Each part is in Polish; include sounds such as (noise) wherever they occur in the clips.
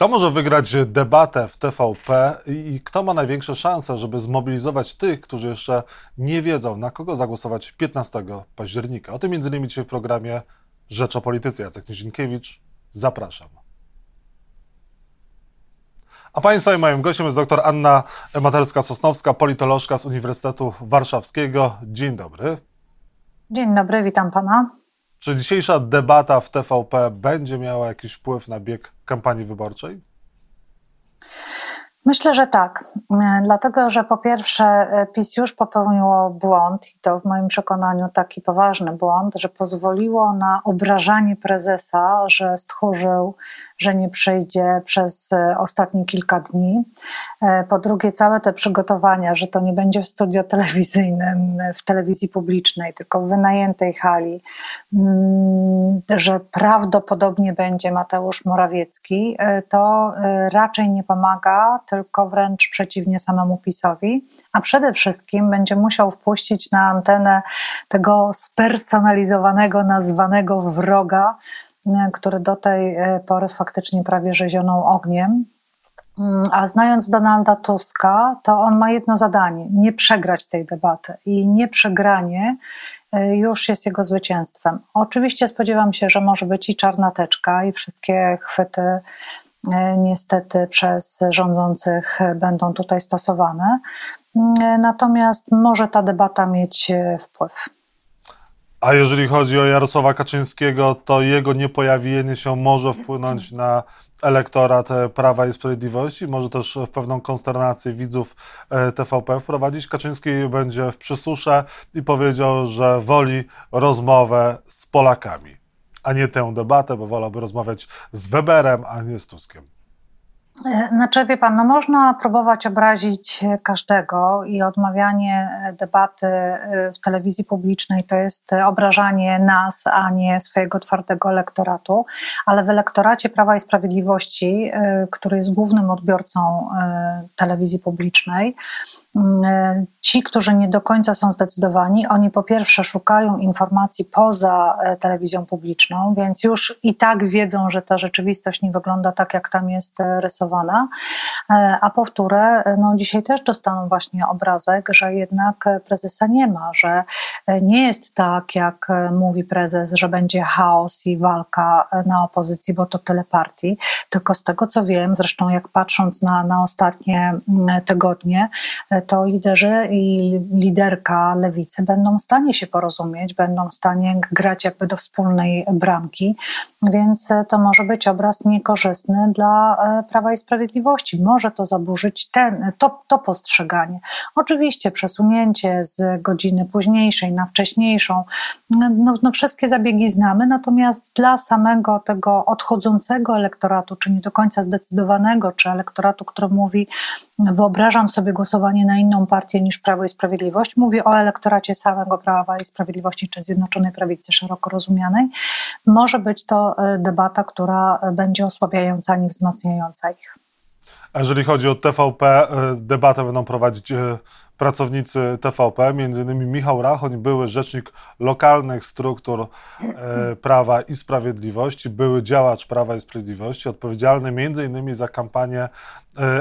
Kto może wygrać debatę w TVP i kto ma największe szanse, żeby zmobilizować tych, którzy jeszcze nie wiedzą, na kogo zagłosować 15 października? O tym między innymi dzisiaj w programie Rzecz o Polityce. Jacek Nizinkiewicz, zapraszam. A Państwa i moim gościem jest dr Anna Materska-Sosnowska, politolożka z Uniwersytetu Warszawskiego. Dzień dobry. Dzień dobry, witam Pana. Czy dzisiejsza debata w TVP będzie miała jakiś wpływ na bieg kampanii wyborczej? Myślę, że tak. E, dlatego, że po pierwsze e, PiS już popełniło błąd, i to w moim przekonaniu taki poważny błąd, że pozwoliło na obrażanie prezesa, że stchórzył, że nie przyjdzie przez e, ostatnie kilka dni. Po drugie, całe te przygotowania, że to nie będzie w studio telewizyjnym, w telewizji publicznej, tylko w wynajętej hali, mm, że prawdopodobnie będzie Mateusz Morawiecki, to raczej nie pomaga tylko wręcz przeciwnie samemu PiSowi, a przede wszystkim będzie musiał wpuścić na antenę tego spersonalizowanego, nazwanego wroga, e, który do tej e, pory faktycznie prawie rzezioną ogniem. Mm, a znając Donalda Tuska, to on ma jedno zadanie: nie przegrać tej debaty. I nie przegranie e, już jest jego zwycięstwem. Oczywiście spodziewam się, że może być i czarna teczka, i wszystkie chwyty niestety przez rządzących będą tutaj stosowane. E, natomiast może ta debata mieć e, wpływ. A jeżeli chodzi o Jarosława Kaczyńskiego, to jego niepojawienie się może wpłynąć na elektorat Prawa i Sprawiedliwości, może też w pewną konsternację widzów TVP wprowadzić. Kaczyński będzie w przysusze i powiedział, że woli rozmowę z Polakami a nie tę debatę, bo wolałby rozmawiać z Weberem, a nie z Tuskiem. Znaczy, wie pan, no można próbować obrazić każdego i odmawianie debaty e, w telewizji publicznej to jest obrażanie nas, a nie swojego twardego elektoratu, ale w elektoracie Prawa i Sprawiedliwości, e, który jest głównym odbiorcą telewizji publicznej, ci, którzy nie do końca są zdecydowani, oni po pierwsze szukają informacji poza e, telewizją publiczną, więc już i tak wiedzą, że ta rzeczywistość nie wygląda tak, jak tam jest e, rysowana. E, a po wtóre, no dzisiaj też dostaną właśnie obrazek, że jednak prezesa nie ma, że nie jest tak, jak mówi prezes, że będzie chaos i walka na opozycji, bo to tyle partii. Tylko z tego co wiem, zresztą jak patrząc na, na ostatnie mm, tygodnie, to liderzy i liderka lewicy będą w stanie się porozumieć, będą w stanie grać jakby do wspólnej bramki, więc to może być obraz niekorzystny dla e, Prawa i Sprawiedliwości. Może to zaburzyć ten, to, to postrzeganie. Oczywiście przesunięcie z godziny późniejszej na wcześniejszą, no, no wszystkie zabiegi znamy, natomiast dla samego tego odchodzącego elektoratu, czy nie do końca zdecydowanego, czy elektoratu, który mówi, wyobrażam sobie głosowanie na inną partię niż Prawo i Sprawiedliwość. Mówię o elektoracie samego Prawa i Sprawiedliwości czy Zjednoczonej Prawicy szeroko rozumianej. Może być to e, debata, która będzie osłabiająca, nie wzmacniająca ich. Jeżeli chodzi o TVP, e, debatę będą prowadzić e, pracownicy TVP, innymi Michał Rachoń, były rzecznik lokalnych struktur e, Prawa i Sprawiedliwości, były działacz Prawa i Sprawiedliwości, odpowiedzialny innymi za kampanię e,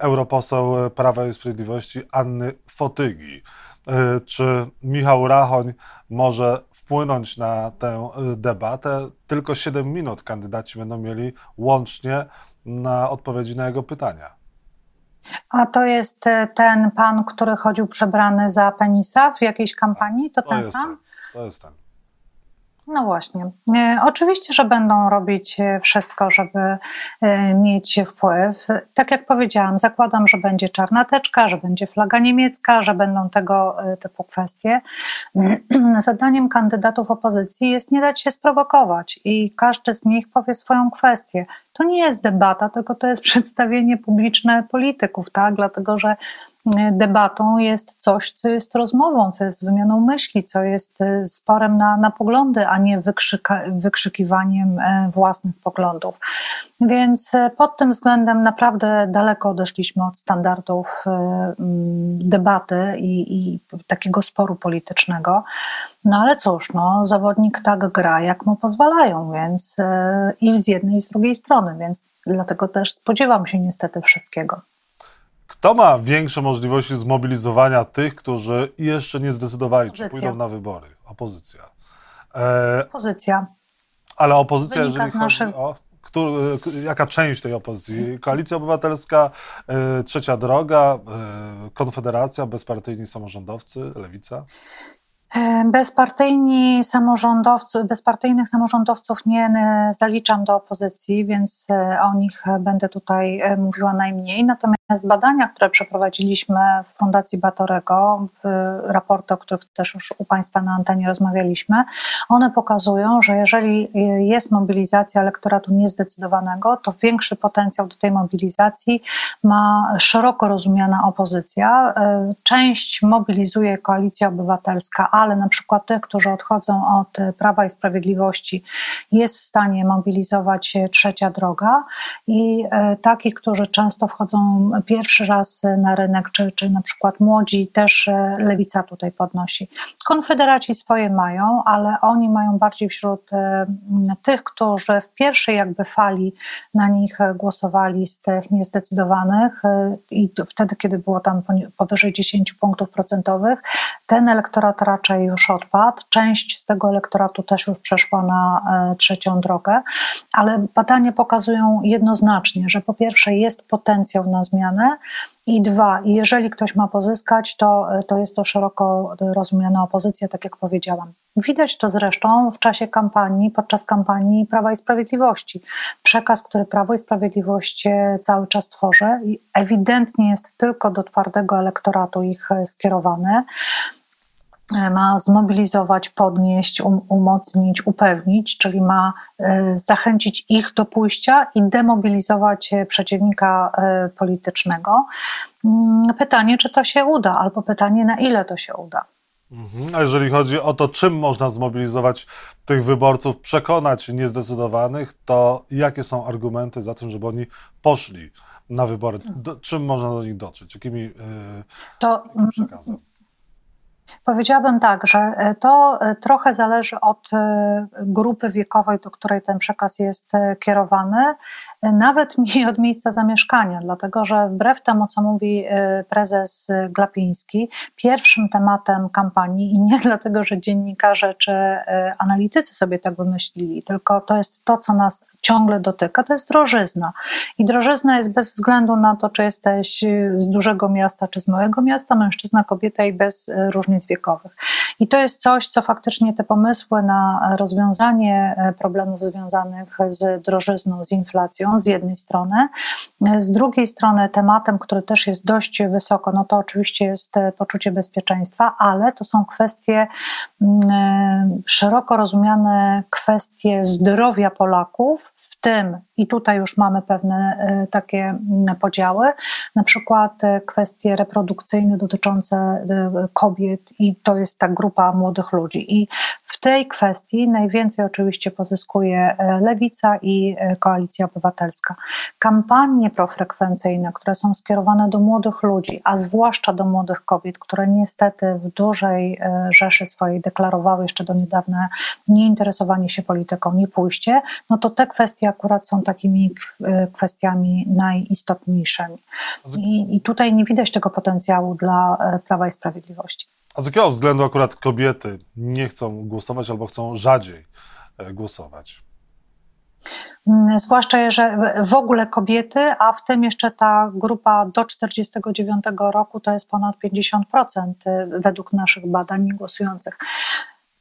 europoseł Prawa i Sprawiedliwości Anny Fotygi. E, czy Michał Rachoń może wpłynąć na tę debatę? Tylko 7 minut kandydaci będą mieli łącznie na odpowiedzi na jego pytania. A to jest e, ten pan, który chodził przebrany za penisa w jakiejś kampanii? To, to ten sam? Ten. To jest ten. No właśnie. E, oczywiście, że będą robić e, wszystko, żeby e, mieć wpływ. Tak jak powiedziałam, zakładam, że będzie czarna teczka, że będzie flaga niemiecka, że będą tego typu kwestie. (clears throat) Zadaniem kandydatów opozycji jest nie dać się sprowokować i każdy z nich powie swoją kwestię. To nie jest debata, tylko to jest (laughs) przedstawienie publiczne polityków, tak? Dlatego, że debatą jest coś, co jest rozmową, co jest wymianą myśli, co jest sporem na, na poglądy, a nie wykrzyka, wykrzykiwaniem własnych poglądów. Więc pod tym względem naprawdę daleko odeszliśmy od standardów debaty i, i takiego sporu politycznego. No ale cóż, no, zawodnik tak gra, jak mu pozwalają, więc i z jednej i z drugiej strony, więc dlatego też spodziewam się niestety wszystkiego. Kto ma większe możliwości zmobilizowania tych, którzy jeszcze nie zdecydowali, Opozycja. czy pójdą na wybory? Opozycja. E, opozycja. Ale opozycja, Wynika jeżeli chodzi naszych... o... Który, jaka część tej opozycji? Koalicja Obywatelska, e, Trzecia Droga, e, Konfederacja, bezpartyjni samorządowcy, Lewica? E, bezpartyjni samorządowcy, bezpartyjnych samorządowców nie zaliczam do opozycji, więc o nich będę tutaj mówiła najmniej. Natomiast badania, które przeprowadziliśmy w Fundacji Batorego, w raporty, o których też już u Państwa na antenie rozmawialiśmy, one pokazują, że jeżeli jest mobilizacja elektoratu niezdecydowanego, to większy potencjał do tej mobilizacji ma szeroko rozumiana opozycja. Część mobilizuje Koalicja Obywatelska, ale na przykład tych, którzy odchodzą od Prawa i Sprawiedliwości, jest w stanie mobilizować trzecia droga i e, takich, którzy często wchodzą pierwszy raz na rynek, czy, czy na przykład młodzi, też e, lewica tutaj podnosi. Konfederaci swoje mają, ale oni mają bardziej wśród e, tych, którzy w pierwszej jakby fali na nich głosowali z tych niezdecydowanych i wtedy, kiedy było tam powyżej 10 punktów procentowych, ten elektorat raczej już odpadł. Część z tego elektoratu też już przeszła na e, trzecią drogę, ale badania pokazują jednoznacznie, że po pierwsze jest potencjał na zmianę, i dwa, jeżeli ktoś ma pozyskać, to, e, to jest to szeroko rozumiana opozycja, tak jak powiedziałam. Widać to zresztą w czasie kampanii, podczas kampanii Prawa i Sprawiedliwości. Przekaz, który Prawo i Sprawiedliwość e, cały czas tworzy, ewidentnie jest tylko do twardego elektoratu ich skierowany. E, ma zmobilizować, podnieść, um, umocnić, upewnić, czyli ma e, zachęcić ich do pójścia i demobilizować e, przeciwnika politycznego. Mm, pytanie, czy to się uda, albo pytanie, na ile to się uda. Mhm. A jeżeli chodzi o to, czym można zmobilizować tych wyborców, przekonać niezdecydowanych, to jakie są argumenty za tym, żeby oni poszli na wybory? Do, czym można do nich dotrzeć? Jakimi yy, to, przekazem? Powiedziałabym tak, że e, to e, trochę zależy od e, grupy wiekowej, do której ten przekaz jest kierowany, nawet mi (laughs) od miejsca zamieszkania, dlatego że wbrew temu, co mówi prezes Glapiński, pierwszym tematem kampanii i nie (laughs) dlatego, że dziennikarze czy analitycy sobie tak wymyślili, tylko to jest to, co nas ciągle dotyka, to jest drożyzna. I drożyzna jest bez względu na to, czy jesteś z dużego miasta, czy z małego miasta, mężczyzna, kobieta i bez różnic wiekowych. I to jest coś, co faktycznie te pomysły na rozwiązanie problemów związanych z drożyzną, z inflacją z jednej strony, e, z drugiej strony tematem, który też jest dość wysoko, no to oczywiście jest poczucie bezpieczeństwa, ale to są kwestie mm, szeroko rozumiane kwestie zdrowia Polaków, w tym, i tutaj już mamy pewne e, takie mm, podziały, na przykład e, kwestie reprodukcyjne dotyczące e, kobiet, i to jest ta grupa młodych ludzi. I w tej kwestii najwięcej oczywiście pozyskuje Lewica i Koalicja Obywatelska. Kampanie profrekwencyjne, które są skierowane do młodych ludzi, a zwłaszcza do młodych kobiet, które niestety w dużej rzeszy swojej deklarowały jeszcze do niedawna nieinteresowanie się polityką, nie pójście, no to te kwestie akurat są takimi kwestiami najistotniejszymi. I, I tutaj nie widać tego potencjału dla e, Prawa i Sprawiedliwości. A z jakiego względu akurat kobiety nie chcą głosować albo chcą rzadziej e, głosować? Mm, zwłaszcza, że w ogóle kobiety, a w tym jeszcze ta grupa do 49 roku to jest ponad 50% e, według naszych badań głosujących.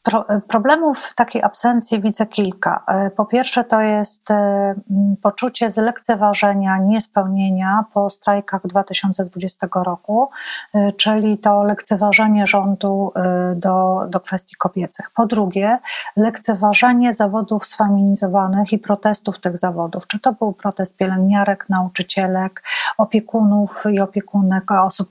Pro, problemów takiej absencji widzę kilka. E, po pierwsze, to jest e, poczucie zlekceważenia, niespełnienia po strajkach 2020 roku, e, czyli to lekceważenie rządu do, do kwestii kobiecych. Po drugie, lekceważenie zawodów sfeminizowanych i protestów tych zawodów. Czy to był protest pielęgniarek, nauczycielek, opiekunów i opiekunek osób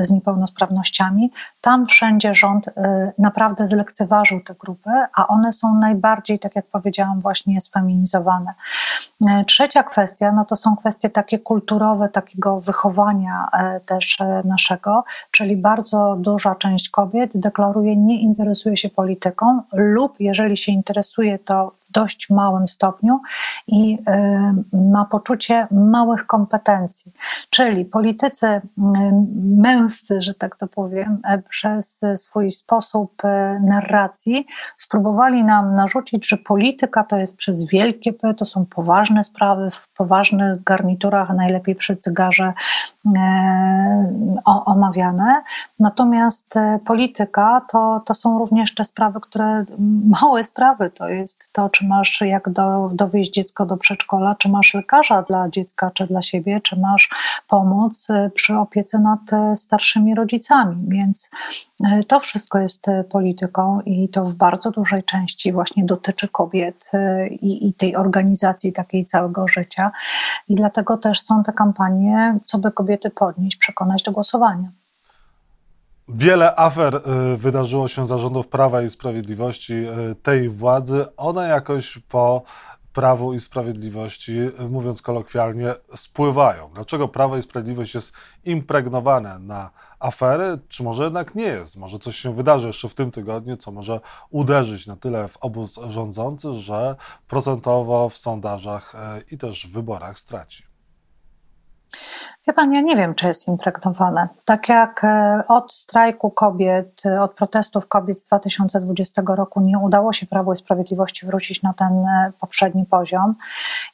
z niepełnosprawnościami. Tam wszędzie rząd naprawdę zlekceważył zauważył te grupy, a one są najbardziej, tak jak powiedziałam, właśnie sfeminizowane. E, trzecia kwestia, no to są kwestie takie kulturowe, takiego wychowania e, też e, naszego, czyli bardzo duża część kobiet deklaruje, nie interesuje się polityką lub jeżeli się interesuje, to dość małym stopniu i y, ma poczucie małych kompetencji. Czyli politycy y, męscy, że tak to powiem, e, przez swój sposób e, narracji spróbowali nam narzucić, że polityka to jest przez wielkie to są poważne sprawy w poważnych garniturach, najlepiej przy cygarze e, omawiane. Natomiast polityka to, to są również te sprawy, które małe sprawy, to jest to, czy masz jak do, dowieść dziecko do przedszkola, czy masz lekarza dla dziecka, czy dla siebie, czy masz pomoc y, przy opiece nad y, starszymi rodzicami. Więc y, to wszystko jest polityką i to w bardzo dużej części właśnie dotyczy kobiet i, i tej organizacji takiej całego życia. I dlatego też są te kampanie, co by kobiety podnieść, przekonać do głosowania. Wiele afer y, wydarzyło się za rządów Prawa i Sprawiedliwości y, tej władzy. One jakoś po Prawu i Sprawiedliwości, y, mówiąc kolokwialnie, spływają. Dlaczego Prawo i Sprawiedliwość jest impregnowane na afery, czy może jednak nie jest? Może coś się wydarzy jeszcze w tym tygodniu, co może uderzyć na tyle w obóz rządzący, że procentowo w sondażach i też w wyborach straci. Wie pan, ja nie wiem, czy jest impregnowane. Tak jak e, od strajku kobiet, e, od protestów kobiet z 2020 roku nie udało się Prawo i Sprawiedliwości wrócić na ten e, poprzedni poziom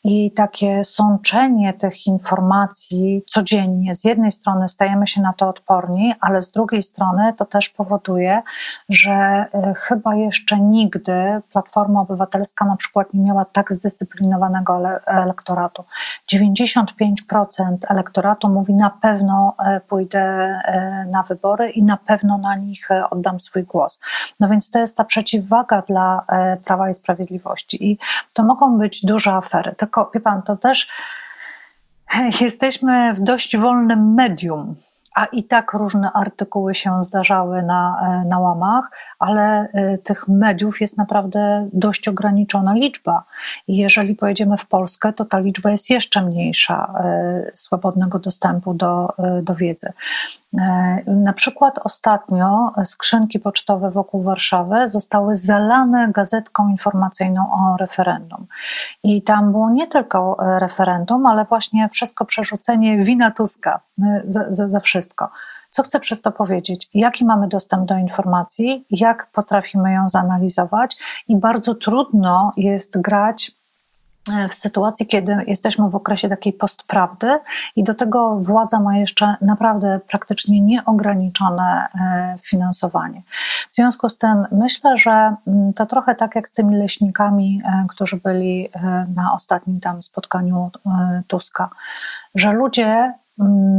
i takie sączenie tych informacji codziennie, z jednej strony stajemy się na to odporni, ale z drugiej strony to też powoduje, że chyba jeszcze nigdy Platforma Obywatelska na przykład nie miała tak zdyscyplinowanego elektoratu. 95% elektoratu to mówi na pewno e, pójdę e, na wybory i na pewno na nich e, oddam swój głos. No więc to jest ta przeciwwaga dla Prawa i Sprawiedliwości i to mogą być duże afery. Tylko wie pan, to też jesteśmy w dość wolnym medium a i tak różne artykuły się zdarzały na, e, na łamach, ale e, tych mediów jest naprawdę dość ograniczona liczba. I jeżeli pojedziemy w Polskę, to ta liczba jest jeszcze mniejsza e, swobodnego dostępu do, do wiedzy. Na przykład ostatnio skrzynki pocztowe wokół Warszawy zostały zalane gazetką informacyjną o referendum. I tam było nie tylko referendum, ale właśnie wszystko przerzucenie wina Tuska za, za, za wszystko. Co chcę przez to powiedzieć? Jaki mamy dostęp do informacji, jak potrafimy ją zanalizować, i bardzo trudno jest grać w sytuacji, kiedy jesteśmy w okresie takiej postprawdy i do tego władza ma jeszcze naprawdę praktycznie nieograniczone e, finansowanie. W związku z tym myślę, że mm, to trochę tak jak z tymi leśnikami, e, którzy byli e, na ostatnim tam spotkaniu Tuska, że ludzie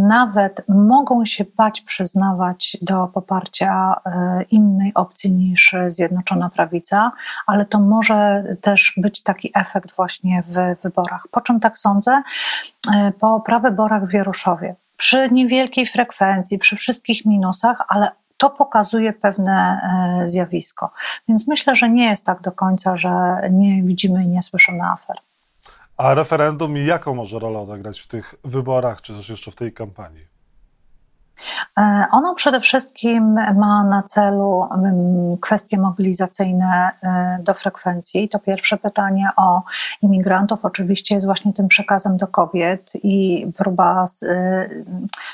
nawet mogą się bać przyznawać do poparcia e, innej opcji niż Zjednoczona Prawica, ale to może też być taki efekt właśnie w wyborach. Po czym tak sądzę? E, po prawyborach w Wieruszowie. Przy niewielkiej frekwencji, przy wszystkich minusach, ale to pokazuje pewne e, zjawisko. Więc myślę, że nie jest tak do końca, że nie widzimy i nie słyszymy afer. A referendum jaką może rolę odegrać w tych wyborach, czy też jeszcze w tej kampanii? E, ono przede wszystkim ma na celu kwestie mobilizacyjne e, do frekwencji. To pierwsze pytanie o imigrantów oczywiście jest właśnie tym przekazem do kobiet i próba e,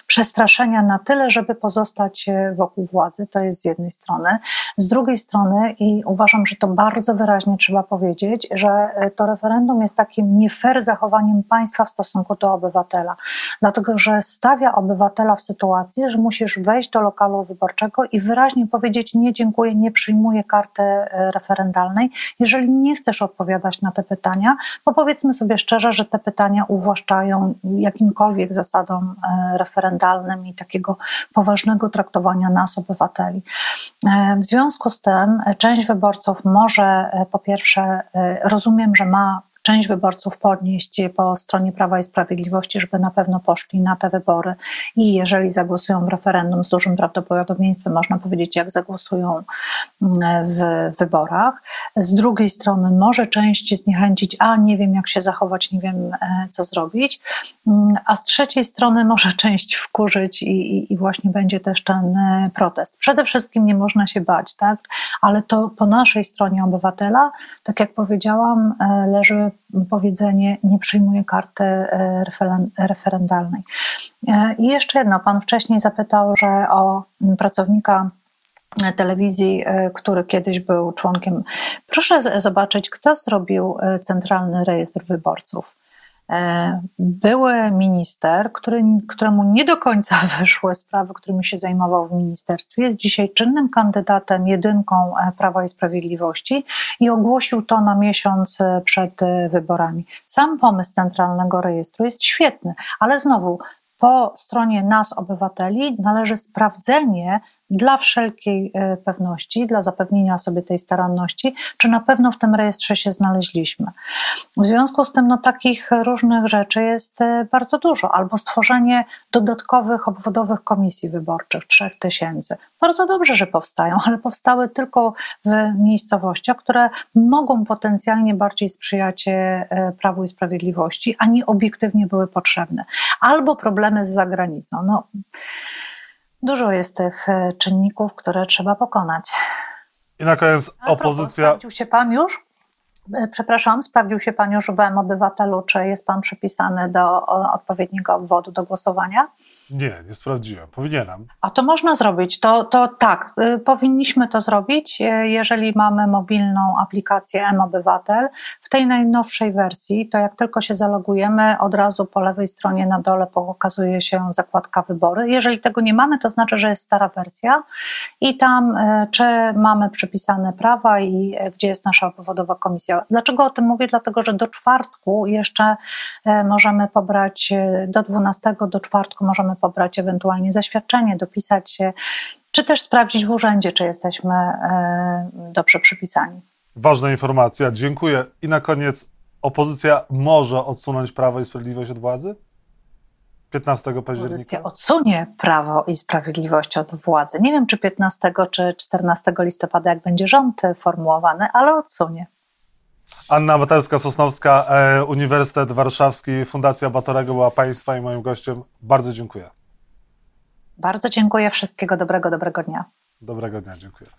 przestraszenia na tyle, żeby pozostać wokół władzy. To jest z jednej strony. Z drugiej strony, i uważam, że to bardzo wyraźnie trzeba powiedzieć, że to referendum jest takim nie fair zachowaniem państwa w stosunku do obywatela. dlatego że stawia obywatela w sytuacji, że musisz wejść do lokalu wyborczego i wyraźnie powiedzieć: Nie, dziękuję, nie przyjmuję karty e, referendalnej. Jeżeli nie chcesz odpowiadać na te pytania, bo powiedzmy sobie szczerze, że te pytania uwłaszczają jakimkolwiek zasadom e, referendalnym i takiego poważnego traktowania nas, obywateli. E, w związku z tym część wyborców może po pierwsze, rozumiem, że ma część wyborców podnieść po stronie Prawa i Sprawiedliwości, żeby na pewno poszli na te wybory i jeżeli zagłosują w referendum z dużym prawdopodobieństwem, można powiedzieć, jak zagłosują mm, w wyborach. Z drugiej strony może część zniechęcić, a nie wiem jak się zachować, nie wiem e, co zrobić, mm, a z trzeciej strony może (laughs) część wkurzyć i, i, i właśnie będzie też ten e, protest. Przede wszystkim nie można się bać, tak? ale to po naszej stronie obywatela, tak jak powiedziałam, e, leży powiedzenie nie przyjmuje karty e, referendalnej. E, I jeszcze jedno, pan wcześniej zapytał, że o pracownika telewizji, e, który kiedyś był członkiem. Proszę zobaczyć, kto zrobił Centralny Rejestr Wyborców. E, były minister, który, któremu nie do końca (laughs) wyszły sprawy, którymi się zajmował w ministerstwie, jest dzisiaj czynnym kandydatem, jedynką e, Prawa i Sprawiedliwości i ogłosił to na miesiąc e, przed wyborami. Sam pomysł Centralnego Rejestru jest świetny, ale znowu po stronie nas, obywateli, należy sprawdzenie dla wszelkiej e, pewności, dla zapewnienia sobie tej staranności, czy na pewno w tym rejestrze się znaleźliśmy. W związku z tym no, takich różnych rzeczy jest e, bardzo dużo, albo stworzenie dodatkowych obwodowych komisji wyborczych, trzech tysięcy. Bardzo dobrze, że powstają, ale powstały tylko w miejscowościach, które mogą potencjalnie bardziej sprzyjać e, Prawu i Sprawiedliwości, a nie obiektywnie były potrzebne. Albo problemy z zagranicą. No, Dużo jest tych e, czynników, które trzeba pokonać. I na koniec opozycja. Sprawdził się pan już? E, przepraszam, sprawdził się pan już w M-Obywatelu, czy jest pan przypisany do odpowiedniego obwodu do głosowania? Nie, nie sprawdziłem. Powinienem. A to można zrobić. To, to tak, y, powinniśmy to zrobić, y, jeżeli mamy mobilną aplikację M-Obywatel. W tej najnowszej wersji, to jak tylko się zalogujemy, od razu po lewej stronie na dole pokazuje się zakładka wybory. Jeżeli tego nie mamy, to znaczy, że jest stara wersja i tam y, czy mamy przypisane prawa i gdzie jest nasza obwodowa komisja. Dlaczego o tym mówię? Dlatego, że do czwartku jeszcze możemy pobrać, do 12 do czwartku możemy pobrać ewentualnie zaświadczenie, dopisać się, czy też sprawdzić w urzędzie, czy jesteśmy e, dobrze przypisani. Ważna informacja, dziękuję. I na koniec, opozycja może odsunąć Prawo i Sprawiedliwość od władzy? 15 października? Opozycja odsunie Prawo i Sprawiedliwość od władzy. Nie wiem, czy 15 czy 14 listopada, jak będzie rząd formułowany, ale odsunie. Anna Materska-Sosnowska, e, Uniwersytet Warszawski, Fundacja Batorego była Państwa i moim gościem. Bardzo dziękuję. Bardzo dziękuję. Wszystkiego dobrego, dobrego dnia. Dobrego dnia, dziękuję.